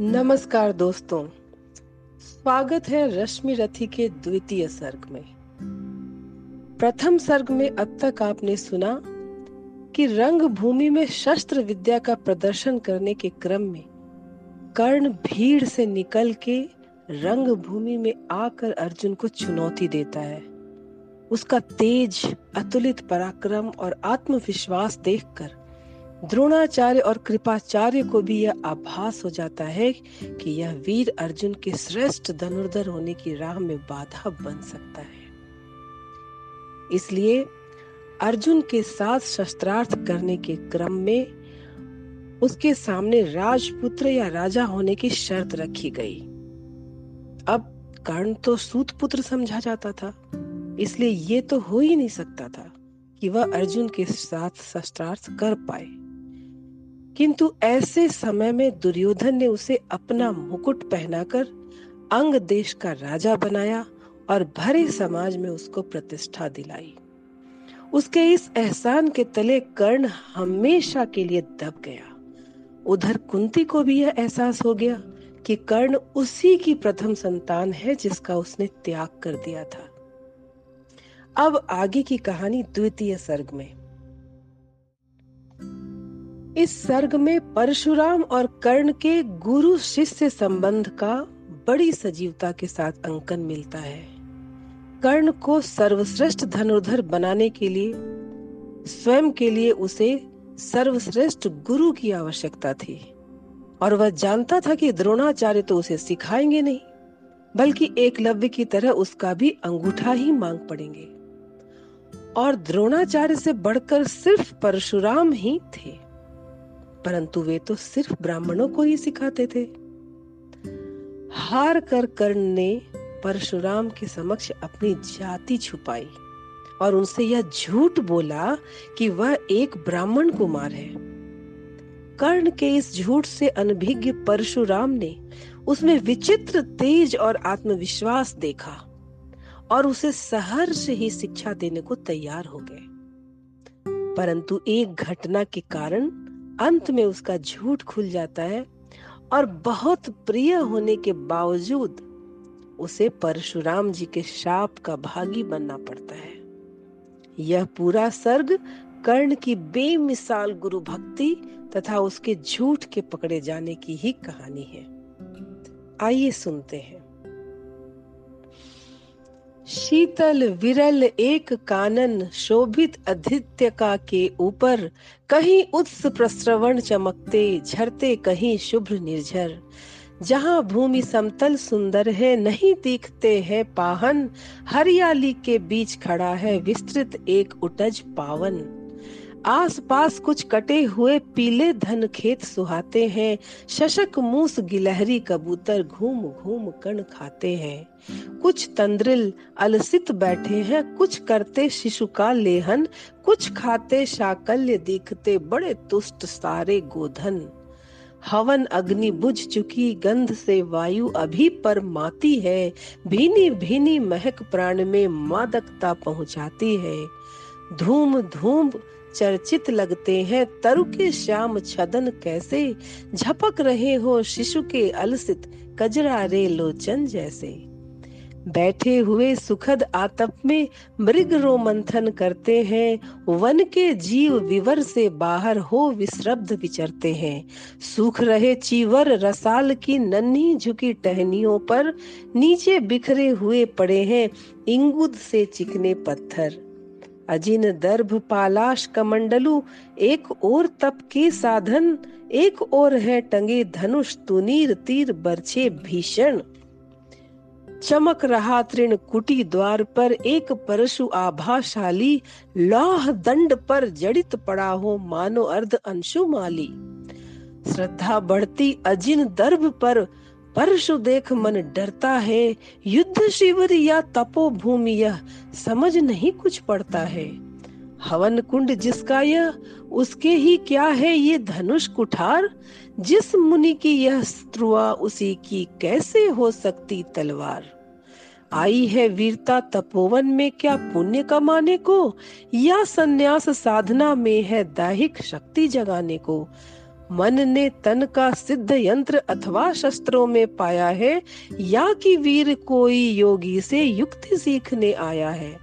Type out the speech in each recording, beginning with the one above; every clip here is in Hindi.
नमस्कार दोस्तों। स्वागत है रश्मि रथी के द्वितीय सर्ग में। प्रथम सर्ग में अब तक आपने सुना कि रंग भूमि में शस्त्र विद्या का प्रदर्शन करने के क्रम में कर्ण भीड़ से निकल के रंग भूमि में आकर अर्जुन को चुनौती देता है। उसका तेज, अतुलित पराक्रम और आत्मविश्वास देखकर द्रोणाचार्य और कृपाचार्य को भी यह आभास हो जाता है कि यह वीर अर्जुन के श्रेष्ठ धनुर्धर होने की राह में बाधा बन सकता है। इसलिए अर्जुन के साथ शस्त्रार्थ करने के क्रम में उसके सामने राजपुत्र या राजा होने की शर्त रखी गई। अब कर्ण तो सूत पुत्र समझा जाता था, इसलिए ये तो हो ही नहीं सकता था कि वह अर्जुन के साथ शस्त्रार्थ कर पाए। किंतु ऐसे समय में दुर्योधन ने उसे अपना मुकुट पहनाकर अंग देश का राजा बनाया और भरे समाज में उसको प्रतिष्ठा दिलाई। उसके इस एहसान के तले कर्ण हमेशा के लिए दब गया। उधर कुंती को भी यह एहसास हो गया कि कर्ण उसी की प्रथम संतान है जिसका उसने त्याग कर दिया था। अब आगे की कहानी द्वितीय सर्ग में। इस सर्ग में परशुराम और कर्ण के गुरु शिष्य संबंध का बड़ी सजीवता के साथ अंकन मिलता है। कर्ण को सर्वश्रेष्ठ धनुर्धर बनाने के लिए, स्वयं के लिए उसे सर्वश्रेष्ठ गुरु की आवश्यकता थी। और वह जानता था कि द्रोणाचार्य तो उसे सिखाएँगे नहीं, बल्कि एकलव्य की तरह उसका भी अंगूठा ही मांग पड़ेंगे। और द्रोणाचार्य से बढ़कर सिर्फ़ परशुराम ही थे। परंतु वे तो सिर्फ़ ब्राह्मणों को ही सिखाते थे। हार कर कर्ण ने परशुराम के समक्ष अपनी जाति छुपाई और उनसे यह झूठ बोला कि वह एक ब्राह्मण कुमार है। कर्ण के इस झूठ से अनभिज्ञ परशुराम ने उसमें विचित्र तेज और आत्मविश्वास देखा और उसे सहर्ष ही शिक्षा देने को तैयार हो गए। परंतु एक घटना के कारण अंत में उसका झूठ खुल जाता है और बहुत प्रिय होने के बावजूद उसे परशुराम जी के शाप का भागी बनना पड़ता है। यह पूरा सर्ग कर्ण की बेमिसाल गुरु भक्ति तथा उसके झूठ के पकड़े जाने की ही कहानी है। आइए सुनते हैं। शीतल विरल एक कानन शोभित अधित्य का के ऊपर, कहीं उत्स प्रस्रवण चमकते, झरते कहीं शुभ्र निर्झर। जहाँ भूमि समतल सुंदर है, नहीं दिखते हैं पाहन। हरियाली के बीच खड़ा है, विस्तृत एक उटज पावन। आसपास कुछ कटे हुए पीले धन खेत सुहाते हैं, शशक मूस गिलहरी कबूतर घूम घूम कण खाते हैं। कुछ तंद्रिल अलसित बैठे हैं, कुछ करते शिशु का लेहन, कुछ खाते शाकल्य दिखते बड़े तुष्ट सारे गोधन। हवन अग्नि बुझ चुकी गंध से वायु अभी पर माती है, भीनी भीनी महक प्राण में मादकता पहुंचाती है। धूम धूम चर्चित लगते हैं, तरु के श्याम छदन कैसे? झपक रहे हो शिशु के अलसित कजरा रे लोचन जैसे। बैठे हुए सुखद आतप में मृग रो मंथन करते हैं, वन के जीव विवर से बाहर हो विश्रब्ध विचरते हैं। सूख रहे चीवर रसाल की नन्ही झुकी टहनियों पर नीचे बिखरे हुए पड़े हैं, इंगुद से चिकने पत्थर। अजिन दर्भ पालाश कमंडलू, एक और तप के साधन, एक और है टंगे धनुष तुनीर तीर बरछे भीषण। चमक रहा तृण कुटी द्वार पर एक परशु आभाशाली, लौह दंड पर जड़ित पड़ा हो मानो अर्ध अंशु माली श्रद्धा बढ़ती अजिन दर्भ पर परशु देख मन डरता है, युद्ध शिविर या तपो भूमि यह समझ नहीं कुछ पड़ता है। हवन कुंड जिसका यह, उसके ही क्या है ये धनुष कुठार? जिस मुनि की यह स्त्रुआ, उसी की कैसे हो सकती तलवार? आई है वीरता तपोवन में क्या पुण्य कमाने को? या सन्यास साधना में है दैहिक शक्ति जगाने को? मन ने तन का सिद्ध यंत्र अथवा शस्त्रों में पाया है, या कि वीर कोई योगी से युक्ति सीखने आया है।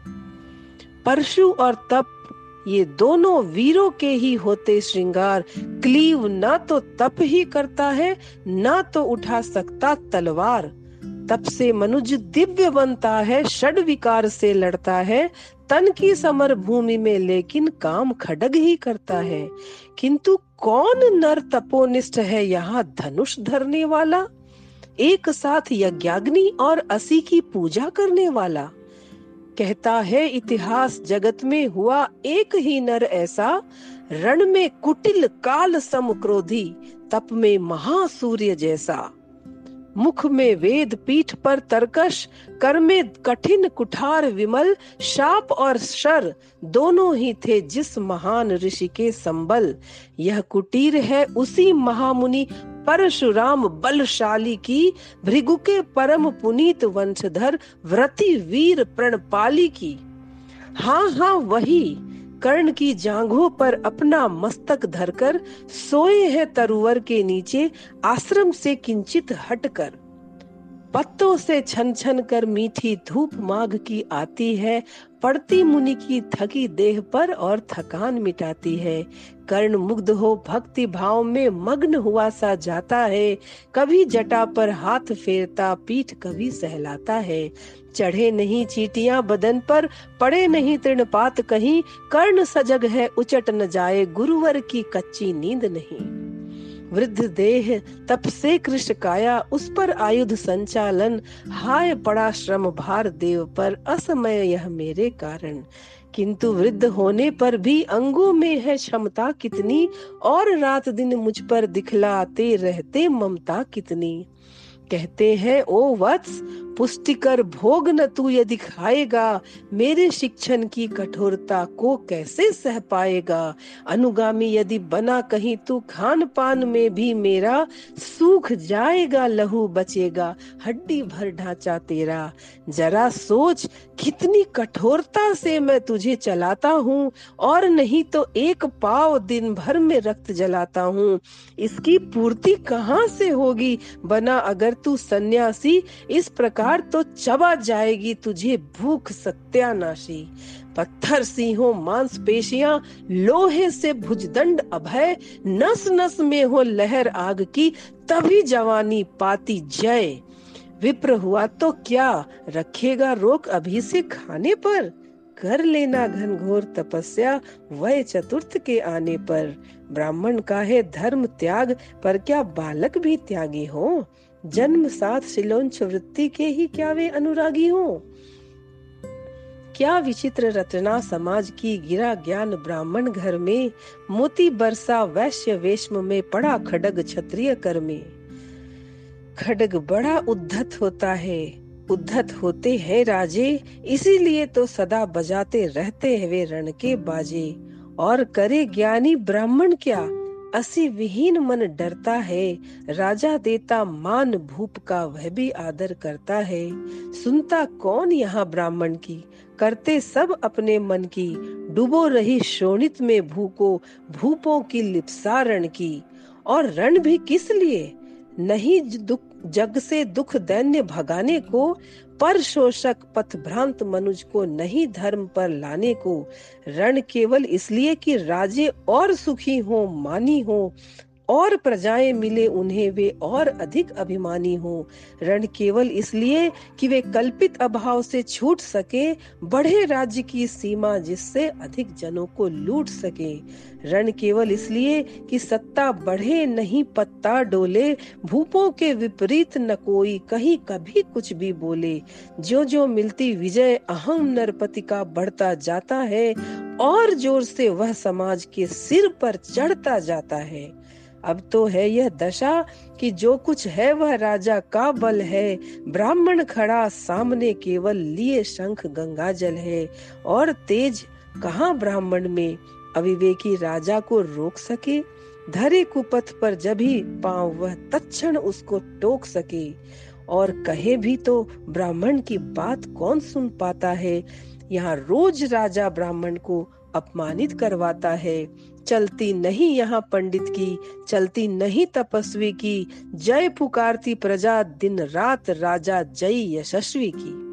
परशु और तप, ये दोनों वीरों के ही होते श्रृंगार। क्लीव ना तो तप ही करता है, ना तो उठा सकता तलवार। तप से मनुज दिव्य बनता है, षड विकार से लड़ता है तन की समर भूमि में लेकिन काम खडग ही करता है। किंतु कौन नर तपोनिष्ठ है यहाँ धनुष धरने वाला? एक साथ यज्ञाग्नि और असी की पूजा करने वाला। कहता है, इतिहास जगत में हुआ एक ही नर ऐसा, रण में कुटिल काल सम क्रोधी तप में महासूर्य जैसा। मुख में वेद पीठ पर तरकश कर में कठिन कुठार विमल, शाप और शर दोनों ही थे जिस महान ऋषि के संबल। यह कुटीर है उसी महामुनि परशुराम बलशाली की, भृगु के परम पुनीत वंशधर व्रति वीर प्रणपाली की। हाँ हाँ वही। कर्ण की जांघों पर अपना मस्तक धरकर सोए हैं तरुवर के नीचे आश्रम से किंचित हटकर। पत्तों से छन छन कर मीठी धूप माघ की आती है, पड़ती मुनि की थकी देह पर और थकान मिटाती है। कर्ण मुग्ध हो भक्ति भाव में मग्न हुआ सा जाता है, कभी जटा पर हाथ फेरता पीठ कभी सहलाता है। चढ़े नहीं चीटियाँ बदन पर, पड़े नहीं तृणपात कहीं, कर्ण सजग है उचट न जाए गुरुवर की कच्ची नींद नहीं। वृद्ध देह, तप से कृष्ण काया, उस पर आयुध संचालन, हाय पड़ा श्रम भार देव पर, असमय यह मेरे कारण। किंतु वृद्ध होने पर भी अंगों में है क्षमता कितनी, और रात दिन मुझ पर दिखलाते रहते ममता कितनी। कहते हैं, ओ वत्स पुष्टिकर भोग न तू यदि खाएगा मेरे शिक्षण की कठोरता को कैसे सह पाएगा? अनुगामी यदि बना कहीं तू खान पान में भी मेरा सूख जाएगा, लहू बचेगा, हड्डी भर ढांचा तेरा। जरा सोच, कितनी कठोरता से मैं तुझे चलाता हूँ, और नहीं तो एक पाव दिन भर में रक्त जलाता हूँ। इसकी पूर्ति कहाँ से होगी? बना अगर तू सन्यासी, इस प्रकार तो चबा जाएगी तुझे भूख सत्यानाशी। पत्थर सिंहों मांस पेशियाँ लोहे से भुजदंड अभय नस नस में हो लहर आग की, तभी जवानी पाती जय। विप्र हुआ तो क्या, रखेगा रोक अभी से खाने पर? कर लेना घनघोर तपस्या वह चतुर्थ के आने पर। ब्राह्मण का है धर्म त्याग, पर क्या बालक भी त्यागी हो? जन्म साथ शिलोंच वृत्ति के ही क्या वे अनुरागी हो? क्या विचित्र रचना समाज की गिरा ज्ञान ब्राह्मण घर में, मोती बरसा वैश्य वेश्म में पड़ा खडग क्षत्रिय कर में खडग बड़ा उद्धत होता है, उद्धत होते हैं राजे, इसीलिए तो सदा बजाते रहते हैं वे रण के बाजे। और करे ज्ञानी ब्राह्मण क्या? असी विहीन मन डरता है, राजा देता मान भूप का वह भी आदर करता है। सुनता कौन यहाँ ब्राह्मण की? करते सब अपने मन की। डूबो रही शोणित में भूको भूपों की लिप्सारण की। और रण भी किस लिए? नहीं दुख, जग से दुख दैन्य भगाने को पर शोषक पथ भ्रांत मनुज को नहीं धर्म पर लाने को रण केवल इसलिए कि राजे और सुखी हो, मानी हो और प्रजाएँ मिले उन्हें, वे और अधिक अभिमानी हो। रण केवल इसलिए कि वे कल्पित अभाव से छूट सके, बढ़े राज्य की सीमा जिससे अधिक जनों को लूट सके। रण केवल इसलिए कि सत्ता बढ़े, नहीं पत्ता डोले, भूपों के विपरीत न कोई, कहीं कभी कुछ भी बोले। जो जो मिलती विजय, अहम नरपति का बढ़ता जाता है, और ज़ोर से वह समाज के सिर पर चढ़ता जाता है। अब तो है यह दशा कि जो कुछ है वह राजा का बल है। ब्राह्मण खड़ा सामने केवल लिए शंख गंगा जल है। और तेज, कहाँ ब्राह्मण में अविवेकी राजा को रोक सके? धरे कुपथ पर जब ही पाँव वह तत्ण उसको टोक सके। और कहे भी तो ब्राह्मण की बात कौन सुन पाता है? यहाँ रोज राजा ब्राह्मण को अपमानित करवाता है। चलती नहीं यहाँ पंडित की, चलती नहीं तपस्वी की। जय पुकारती प्रजा, दिन रात राजा जय यशस्वी की।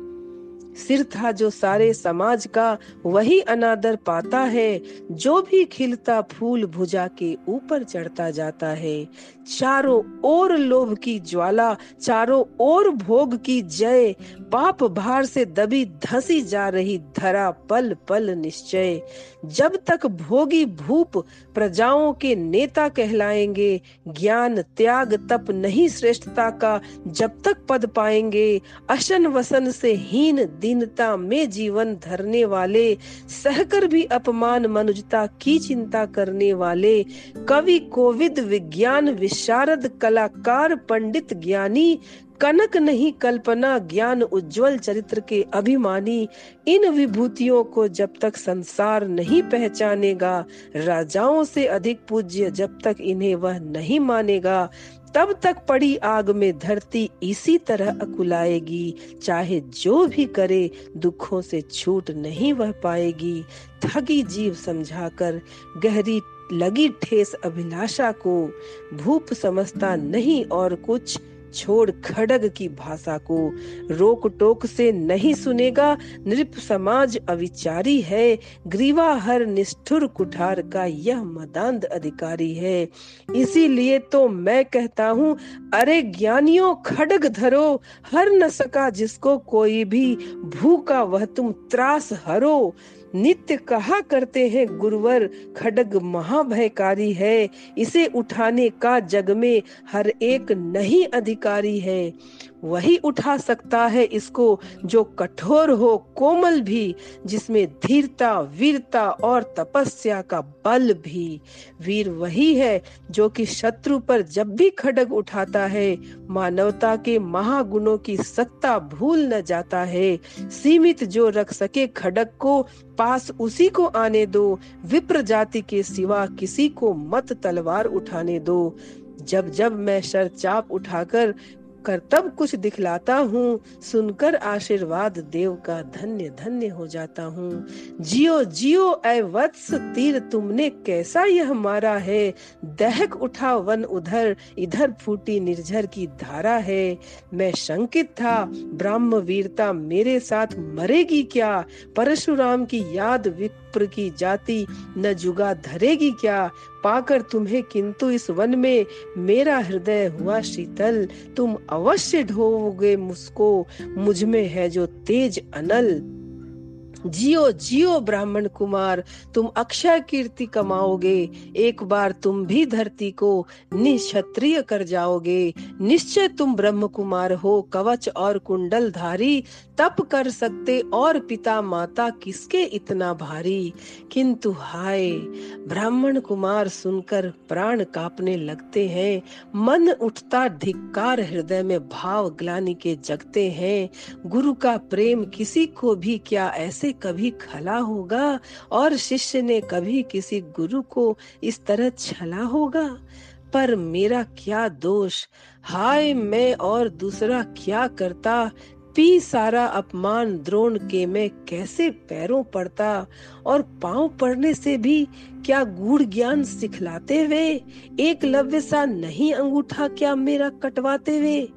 सिर था जो सारे समाज का, वही अनादर पाता है। जो भी खिलता फूल भुजा के ऊपर चढ़ता जाता है। चारों ओर लोभ की ज्वाला, चारों ओर भोग की जय। पाप भार से दबी धसी जा रही धरा पल पल निश्चय। जब तक भोगी भूप प्रजाओं के नेता कहलाएँगे, ज्ञान त्याग तप नहीं श्रेष्ठता का जब तक पद पाएँगे। अशन वसन से हीन दीनता में जीवन धरने वाले, सहकर भी अपमान मनुजता की चिंता करने वाले। कवि कोविद विज्ञान विशारद कलाकार पंडित ज्ञानी, कनक नहीं कल्पना ज्ञान उज्जवल चरित्र के अभिमानी। इन विभूतियों को जब तक संसार नहीं पहचानेगा, राजाओं से अधिक पूज्य जब तक इन्हें वह नहीं मानेगा, तब तक पड़ी आग में धरती इसी तरह अकुलाएगी। चाहे जो भी करे, दुखों से छूट नहीं वह पाएगी। ठगी जीव समझाकर गहरी लगी ठेस अभिलाषा को। भूप समझता नहीं और कुछ छोड़ खड़ग की भाषा को। रोक टोक से नहीं सुनेगा, नृप समाज अविचारी है। ग्रीवा हर निष्ठुर कुठार का यह मदांध अधिकारी है। इसीलिए तो मैं कहता हूँ, अरे ज्ञानियों, खड़ग धरो। हर न सका जिसको कोई भी, भूखा वह तुम त्रास हरो। नित्य कहा करते हैं, गुरुवर, खडग महाभयकारी है। इसे उठाने का जग में हर एक नहीं अधिकारी है। वही उठा सकता है इसको जो कठोर हो कोमल भी, जिसमें धीरता, वीरता और तपस्या का बल भी। वीर वही है जो कि शत्रु पर जब भी खड़ग उठाता है, मानवता के महागुणों की सत्ता भूल न जाता है। सीमित जो रख सके खड़ग को, पास उसी को आने दो। विप्र जाति के सिवा किसी को मत तलवार उठाने दो। जब जब मैं शरचाप उठाकर कर्तव्य कुछ दिखलाता हूँ। सुनकर आशीर्वाद देव का धन्य धन्य हो जाता हूँ। जियो जियो, ऐ वत्स तीर तुमने कैसा यह मारा है? दहक उठा वन उधर, इधर फूटी निर्झर की धारा है। मैं शंकित था ब्राह्म वीरता मेरे साथ मरेगी क्या? परशुराम की याद विप्र की जाति, न जुगा धरेगी क्या? पाकर तुम्हें किंतु इस वन में मेरा हृदय हुआ शीतल। तुम अवश्य ढोगे मुझको। मुझमें है जो तेज अनल। जियो जियो ब्राह्मण कुमार, तुम अक्षय कीर्ति कमाओगे। एक बार तुम भी धरती को निक्षत्रिय कर जाओगे। निश्चय तुम ब्रह्म कुमार हो, कवच और कुंडल धारी। तप कर सकते और पिता माता किसके इतना भारी? किंतु हाय, ब्राह्मण कुमार सुनकर प्राण कापने लगते हैं। मन उठता धिक्कार हृदय में भाव ग्लानी के जगते हैं। गुरु का प्रेम किसी को भी क्या ऐसे कभी खला होगा और शिष्य ने कभी किसी गुरु को इस तरह छला होगा। पर मेरा क्या दोष? हाय मैं और दूसरा क्या करता? पी सारा अपमान द्रोण के मैं कैसे पैरों पड़ता? और पाँव पड़ने से भी क्या गूढ़ ज्ञान सिखलाते हुए? एक लव्य सा नहीं अंगूठा क्या मेरा कटवाते वे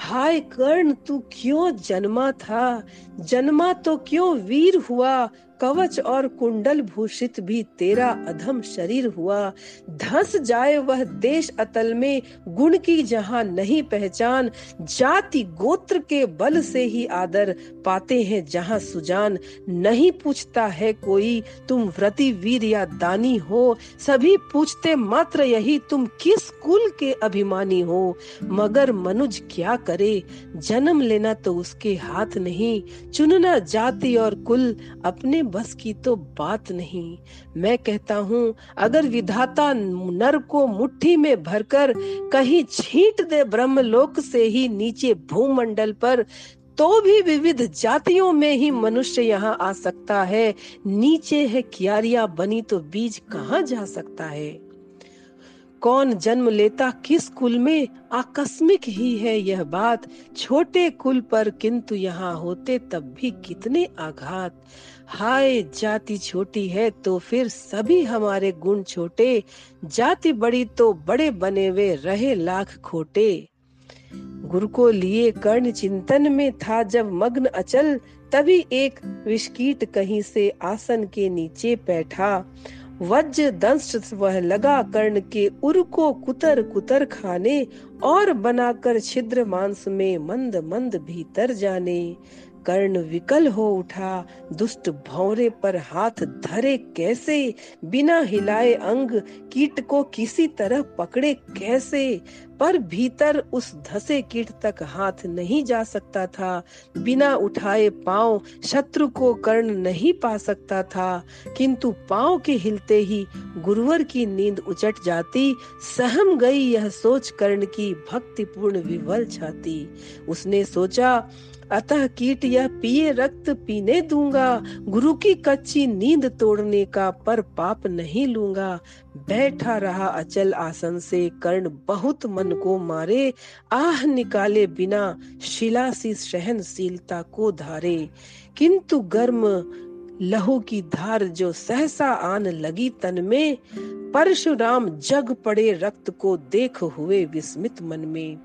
हाय कर्ण तू क्यों जन्मा था? जन्मा तो क्यों वीर हुआ? कवच और कुंडल भूषित भी तेरा अधम शरीर हुआ। धस जाए वह देश अतल में, गुण की जहाँ नहीं पहचान, जाति गोत्र के बल से ही आदर पाते हैं जहाँ सुजान। नहीं पूछता है कोई, तुम व्रति वीर या दानी हो। सभी पूछते मात्र यही, तुम किस कुल के अभिमानी हो? मगर मनुज क्या करे? जन्म लेना तो उसके हाथ नहीं। चुनना जाति और कुल अपने बस की तो बात नहीं। मैं कहता हूँ, अगर विधाता नर को मुट्ठी में भरकर कहीं छींट दे ब्रह्मलोक से ही नीचे भूमंडल पर तो भी विविध जातियों में ही मनुष्य यहाँ आ सकता है। नीचे है क्यारिया, बनी तो बीज कहाँ जा सकता है? कौन जन्म लेता किस कुल में? आकस्मिक ही है यह बात। छोटे कुल पर किंतु यहाँ होते तब भी कितने आघात। हाय, जाति छोटी है तो फिर सभी हमारे गुण छोटे, जाति बड़ी तो बड़े बने वे रहे लाख खोटे। गुरु को लिए कर्ण चिंतन में था जब मग्न अचल, तभी एक विष्कीट कहीं से आसन के नीचे बैठा। वज्र दंश वह लगा कर्ण के उर को कुतर कुतर खाने और बनाकर छिद्र मांस में मंद मंद भीतर जाने। कर्ण विकल हो उठा, दुष्ट भौरे पर हाथ धरे कैसे? बिना हिलाए अंग कीट को किसी तरह पकड़े कैसे? पर भीतर उस धसे कीट तक हाथ नहीं जा सकता था। बिना उठाए पाँव शत्रु को कर्ण नहीं पा सकता था। किंतु पाँव के हिलते ही गुरुवर की नींद उचट जाती, सहम गई यह सोच कर्ण की भक्तिपूर्ण विवल छाती। उसने सोचा, अतः कीट यह पिए रक्त पीने दूँगा, गुरु की कच्ची नींद तोड़ने का पर पाप नहीं लूँगा। बैठा रहा अचल आसन से कर्ण बहुत मन को मारे, आह निकाले बिना शिला सी सहनशीलता को धारे। किंतु गर्म लहू की धार जो सहसा आन लगी तन में, परशुराम जग पड़े रक्त को देख हुए विस्मित मन में।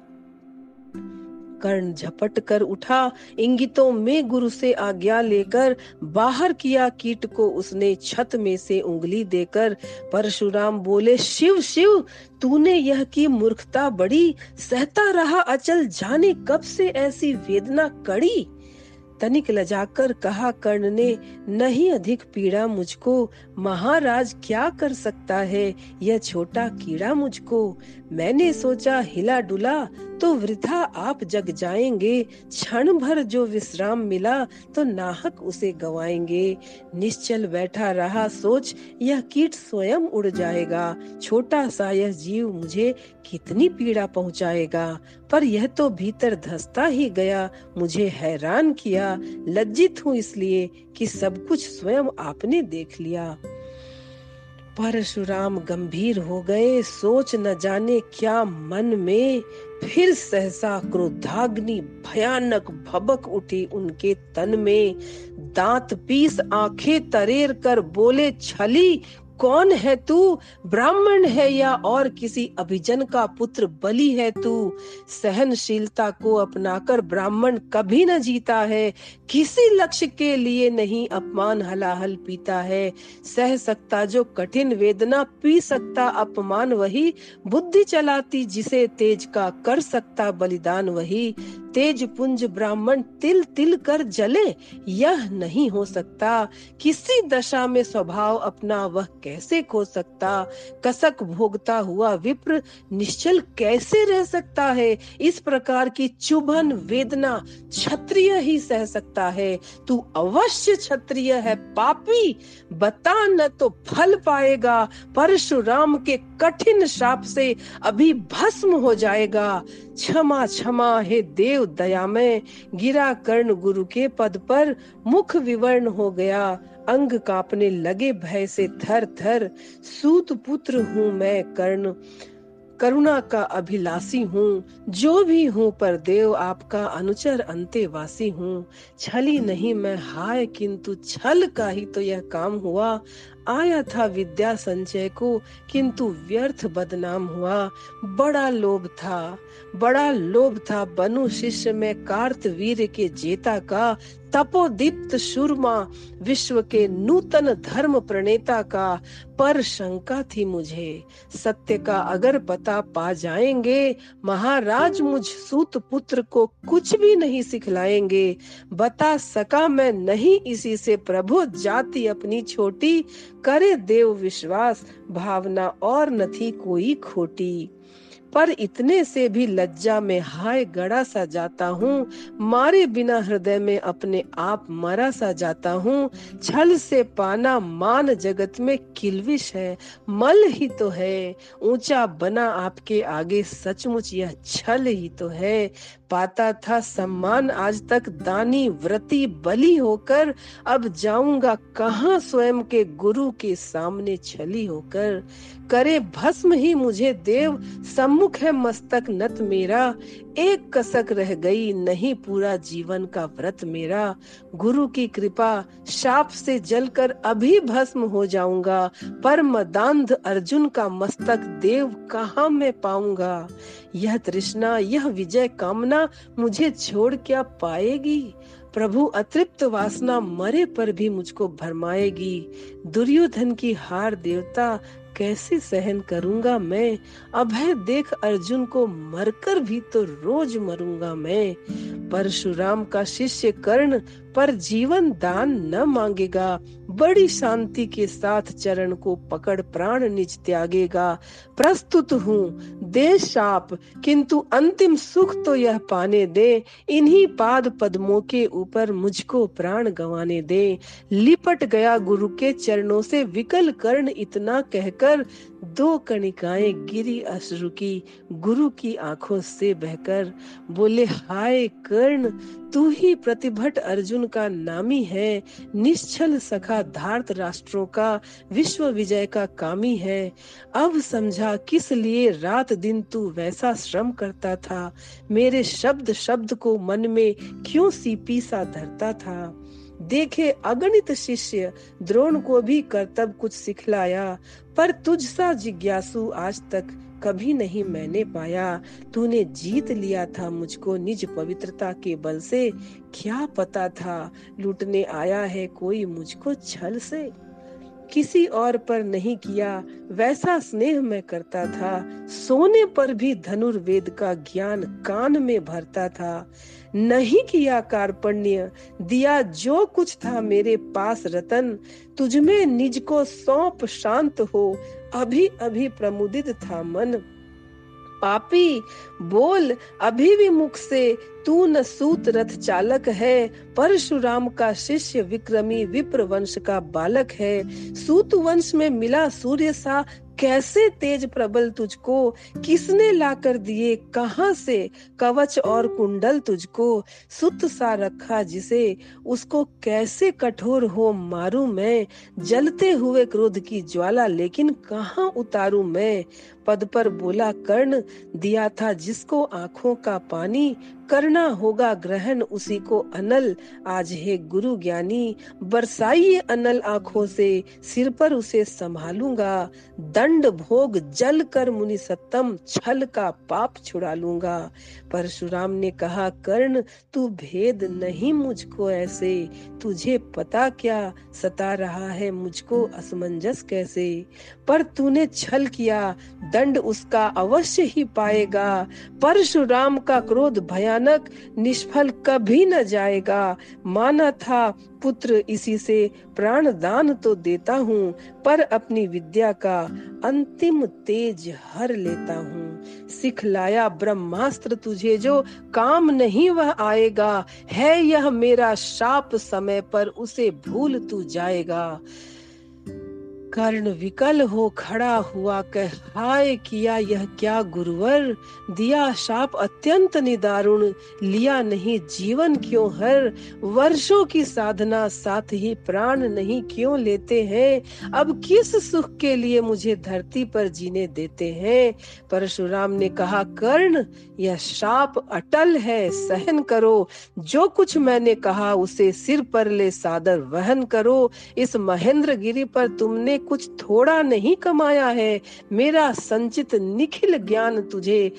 कर्ण झपट कर उठा। इंगितों में गुरु से आज्ञा लेकर बाहर किया कीट को उसने छत में से उंगली देकर। परशुराम बोले, शिव शिव, तूने यह की मूर्खता बड़ी। सहता रहा अचल जाने कब से ऐसी वेदना कड़ी? तनिक लजाकर कहा कर्ण ने, नहीं अधिक पीड़ा मुझको। महाराज क्या कर सकता है? यह छोटा कीड़ा मुझको। मैंने सोचा हिला डुला तो वृथा आप जग जाएँगे, क्षण भर जो विश्राम मिला तो नाहक उसे गवाएँगे। निश्चल बैठा रहा सोच, यह कीट स्वयं उड़ जाएगा। छोटा सा यह जीव मुझे कितनी पीड़ा पहुंचाएगा? पर यह तो भीतर धसता ही गया, मुझे हैरान किया। लज्जित हूँ इसलिए कि सब कुछ स्वयं आपने देख लिया। परशुराम गंभीर हो गए, सोच न जाने क्या मन में फिर सहसा क्रोधाग्नि, भयानक भबक उठी उनके तन में। दांत पीस आँखें तरेर कर बोले, छली कौन है तू? ब्राह्मण है या और किसी अभिजन का पुत्र बलि है तू? सहनशीलता को अपनाकर ब्राह्मण कभी न जीता है। किसी लक्ष्य के लिए नहीं अपमान हलाहल पीता है। सह सकता जो कठिन वेदना पी सकता, अपमान वही बुद्धि चलाती जिसे तेज का कर सकता बलिदान वही। तेज पुंज ब्राह्मण तिल तिल कर जले, यह नहीं हो सकता। किसी दशा में स्वभाव अपना वह कैसे खो सकता? कसक भोगता हुआ विप्र निश्चल कैसे रह सकता है? इस प्रकार की चुभन वेदना क्षत्रिय ही सह सकता है। तू अवश्य क्षत्रिय है, पापी! बता न तो फल पाएगा, परशुराम के कठिन शाप से अभी भस्म हो जाएगा। क्षमा क्षमा हे देव दया में गिरा कर्ण गुरु के पद पर मुख विवर्ण हो गया। अंग कांपने लगे, भय से थर थर, सूत पुत्र हूँ मैं कर्ण। करुणा का अभिलाषी हूँ, जो भी हूँ पर देव आपका अनुचर अंतेवासी हूँ। छली नहीं मैं, हाय किंतु छल का ही तो यह काम हुआ। आया था विद्या संचय को, किंतु व्यर्थ बदनाम हुआ। बड़ा लोभ था, बड़ा लोभ था बनु शिष्य में कार्त वीर के जेता का, तपोदीप्त सुरमा विश्व के नूतन धर्म प्रणेता का। पर शंका थी मुझे, सत्य का अगर पता पा जाएँगे, महाराज मुझ सूत पुत्र को कुछ भी नहीं सिखलाएँगे। बता सका मैं नहीं इसी से, प्रभु जाति अपनी छोटी करे देव विश्वास, भावना और न थी कोई खोटी। पर इतने से भी लज्जा में हाय गड़ा सा जाता हूँ, मारे बिना हृदय में अपने आप मरा सा जाता हूँ। छल से पाना मान जगत में किलविश है, मल ही तो है, ऊँचा बना आपके आगे सचमुच यह छल ही तो है। पाता था सम्मान। आज तक दानी व्रति बली होकर, अब जाऊँगा कहाँ स्वयं के गुरु के सामने छली होकर? करे भस्म ही मुझे देव, सम्मुख है मस्तक नत मेरा। एक कसक रह गई, नहीं पूरा जीवन का व्रत मेरा। गुरु की कृपा शाप से जलकर अभी भस्म हो जाऊँगा। पर मदांध अर्जुन का मस्तक देव कहाँ मैं पाऊँगा? यह तृष्णा, यह विजय कामना मुझे छोड़ क्या पाएगी? प्रभु अतृप्त वासना मरे पर भी मुझको भरमाएगी। दुर्योधन की हार देवता कैसे सहन करूँगा मैं? अभय देख अर्जुन को मरकर भी तो रोज मरूँगा मैं। परशुराम का शिष्य कर्ण पर जीवन दान न मांगेगा, बड़ी शांति के साथ चरण को पकड़ प्राण निज त्यागेगा। प्रस्तुत हूँ, दे शाप, किंतु अंतिम सुख तो यह पाने दे। इन्हीं पाद पद्मों के ऊपर मुझको प्राण गंवाने दे। लिपट गया गुरु के चरणों से विकल कर्ण इतना कहकर दो कणिकाएँ गिरी अश्रु की, गुरु की आँखों से बहकर बोले, हाय कर्ण, तू ही प्रतिभट अर्जुन का नामी है, निश्चल सखा धार्त राष्ट्रों का, विश्व विजय का कामी है। अब समझा किस लिए रात दिन तू वैसा श्रम करता था, मेरे शब्द शब्द को मन में क्यों सीपी सा धरता था? देखे अगणित शिष्य, द्रोण को भी कर्तव्य कुछ सिखलाया, पर तुझ सा जिज्ञासु आज तक कभी नहीं मैंने पाया। तूने जीत लिया था मुझको निज पवित्रता के बल से, क्या पता था लूटने आया है कोई मुझको छल से? किसी और पर नहीं किया, वैसा स्नेह मैं करता था, सोने पर भी धनुर्वेद का ज्ञान कान में भरता था। नहीं किया कार्पण्य, दिया जो कुछ था मेरे पास रतन तुझमें निज को सौंप शांत हो, अभी अभी प्रमुदित था मन। पापी, बोल, अभी भी मुख से, तू न सूत रथ चालक है, परशुराम का शिष्य विक्रमी विप्र वंश का बालक है। सूत वंश में मिला सूर्य सा कैसे तेज प्रबल तुझको? किसने ला कर दिए? कहाँ से? कवच और कुंडल तुझको। सुत सा रखा जिसे। उसको कैसे कठोर हो मारू मैं? जलते हुए क्रोध की ज्वाला, लेकिन कहाँ उतारू मैं? पद पर बोला, कर्ण, दिया था जिसको आँखों का पानी, करना होगा ग्रहण उसी को अनल। आज है गुरु ज्ञानी बरसाइए अनल आँखों से, सिर पर उसे संभालूँगा। दंड भोग जल कर मुनि सत्तम, छल का पाप छुड़ा लूँगा। परशुराम ने कहा, कर्ण, तू भेद नहीं मुझको ऐसे। तुझे पता क्या? सता रहा है मुझको असमंजस कैसे? पर तूने छल किया दंड उसका अवश्य ही पाएगा। परशुराम का क्रोध भयानक, निष्फल कभी न जाएगा। माना था पुत्र इसी से प्राण दान तो देता हूँ, पर अपनी विद्या का अंतिम तेज हर लेता हूँ। सिखलाया ब्रह्मास्त्र तुझे जो काम नहीं वह आएगा, है यह मेरा शाप समय पर उसे भूल तू जाएगा। कर्ण विकल हो खड़ा हुआ कह, हाय किया यह क्या गुरुवर? दिया शाप अत्यंत निदारुण, लिया नहीं जीवन क्यों हर? वर्षों की साधना साथ ही प्राण नहीं क्यों लेते हैं? अब किस सुख के लिए मुझे धरती पर जीने देते हैं? परशुराम ने कहा, कर्ण, यह शाप अटल है, सहन करो। जो कुछ मैंने कहा, उसे सिर पर ले सादर वहन करो। इस महेंद्र गिरी पर तुमने कुछ थोड़ा नहीं कमाया है। मेरा संचित निखिल ज्ञान तुझे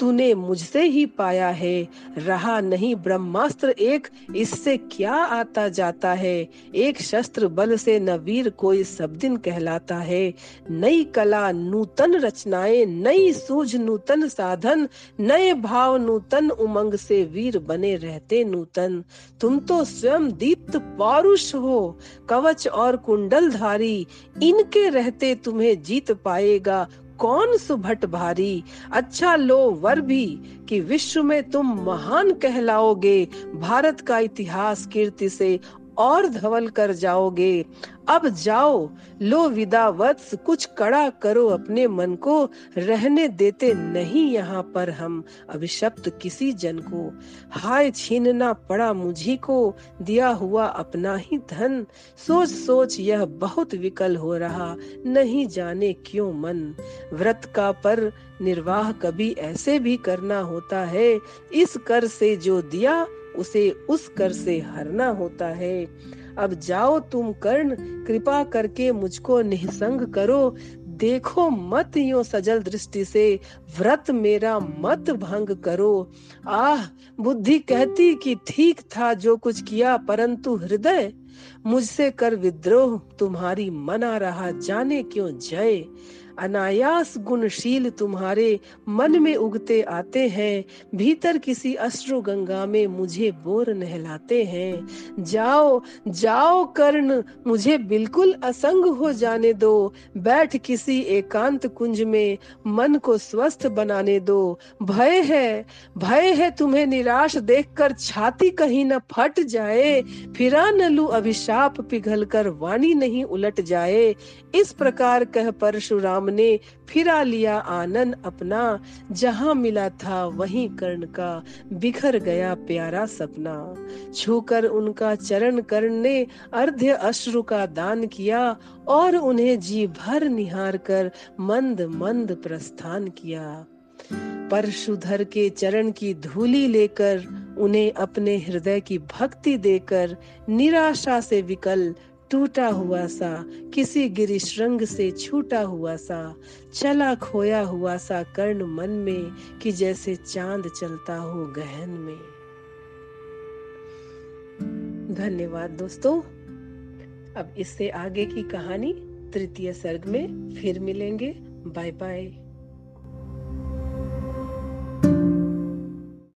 तूने मुझसे ही पाया है। रहा नहीं ब्रह्मास्त्र एक, इससे क्या आता जाता है? एक शस्त्र बल से न वीर कोई सब दिन कहलाता है। नई कला, नूतन रचनाएँ, नई सूझ, नूतन साधन, नए भाव, नूतन उमंग से वीर बने रहते नूतन। तुम तो स्वयं दीप्त पौरुष हो, कवच और कुंडल धारी इनके रहते तुम्हें जीत पाएगा। कौन सुभट भारी? अच्छा लो वर भी कि विश्व में तुम महान कहलाओगे। भारत का इतिहास कीर्ति से और धवल कर जाओगे। अब जाओ, लो विदा वत्स, कुछ कड़ा करो अपने मन को। रहने देते नहीं यहाँ पर हम, अभिशप्त किसी जन को। हाय छीनना पड़ा मुझी को, दिया हुआ अपना ही धन। सोच सोच यह बहुत विकल हो रहा, नहीं जाने क्यों मन। व्रत का पर निर्वाह कभी ऐसे भी करना होता है, इस कर से जो दिया उसे उस कर से हरना होता है। अब जाओ तुम कर्ण, कृपा करके मुझको निसंग करो। देखो मत यो सजल दृष्टि से, व्रत मेरा मत भंग करो। आह, बुद्धि कहती कि ठीक था जो कुछ किया, परंतु हृदय मुझसे कर विद्रोह, तुम्हारी मना रहा, जाने क्यों जय अनायास गुणशील तुम्हारे मन में उगते आते हैं, भीतर किसी अश्रु गंगा में मुझे बोर नहलाते हैं। जाओ जाओ कर्ण, मुझे बिल्कुल असंग हो जाने दो। बैठ किसी एकांत कुंज में, मन को स्वस्थ बनाने दो। भय है भय है तुम्हें निराश देखकर छाती कहीं न फट जाए। फिरा न लू अभिशाप पिघल कर वाणी नहीं उलट जाए। इस प्रकार कह परशुराम राम ने फिरा लिया आनंद अपना, जहाँ मिला था वहीं कर्ण का बिखर गया प्यारा सपना। छूकर उनका चरण कर्ण ने अर्ध्य अश्रु का दान किया और उन्हें जी भर निहार कर मंद मंद प्रस्थान किया। परशुधर के चरण की धूली लेकर, उन्हें अपने हृदय की भक्ति देकर, निराशा से विकल टूटा हुआ सा, किसी गिरिश्रंग से छूटा हुआ सा, चला खोया हुआ सा कर्ण मन में कि जैसे चाँद चलता हो गहन में। धन्यवाद दोस्तों। अब इससे आगे की कहानी तृतीय सर्ग में फिर मिलेंगे। Bye bye.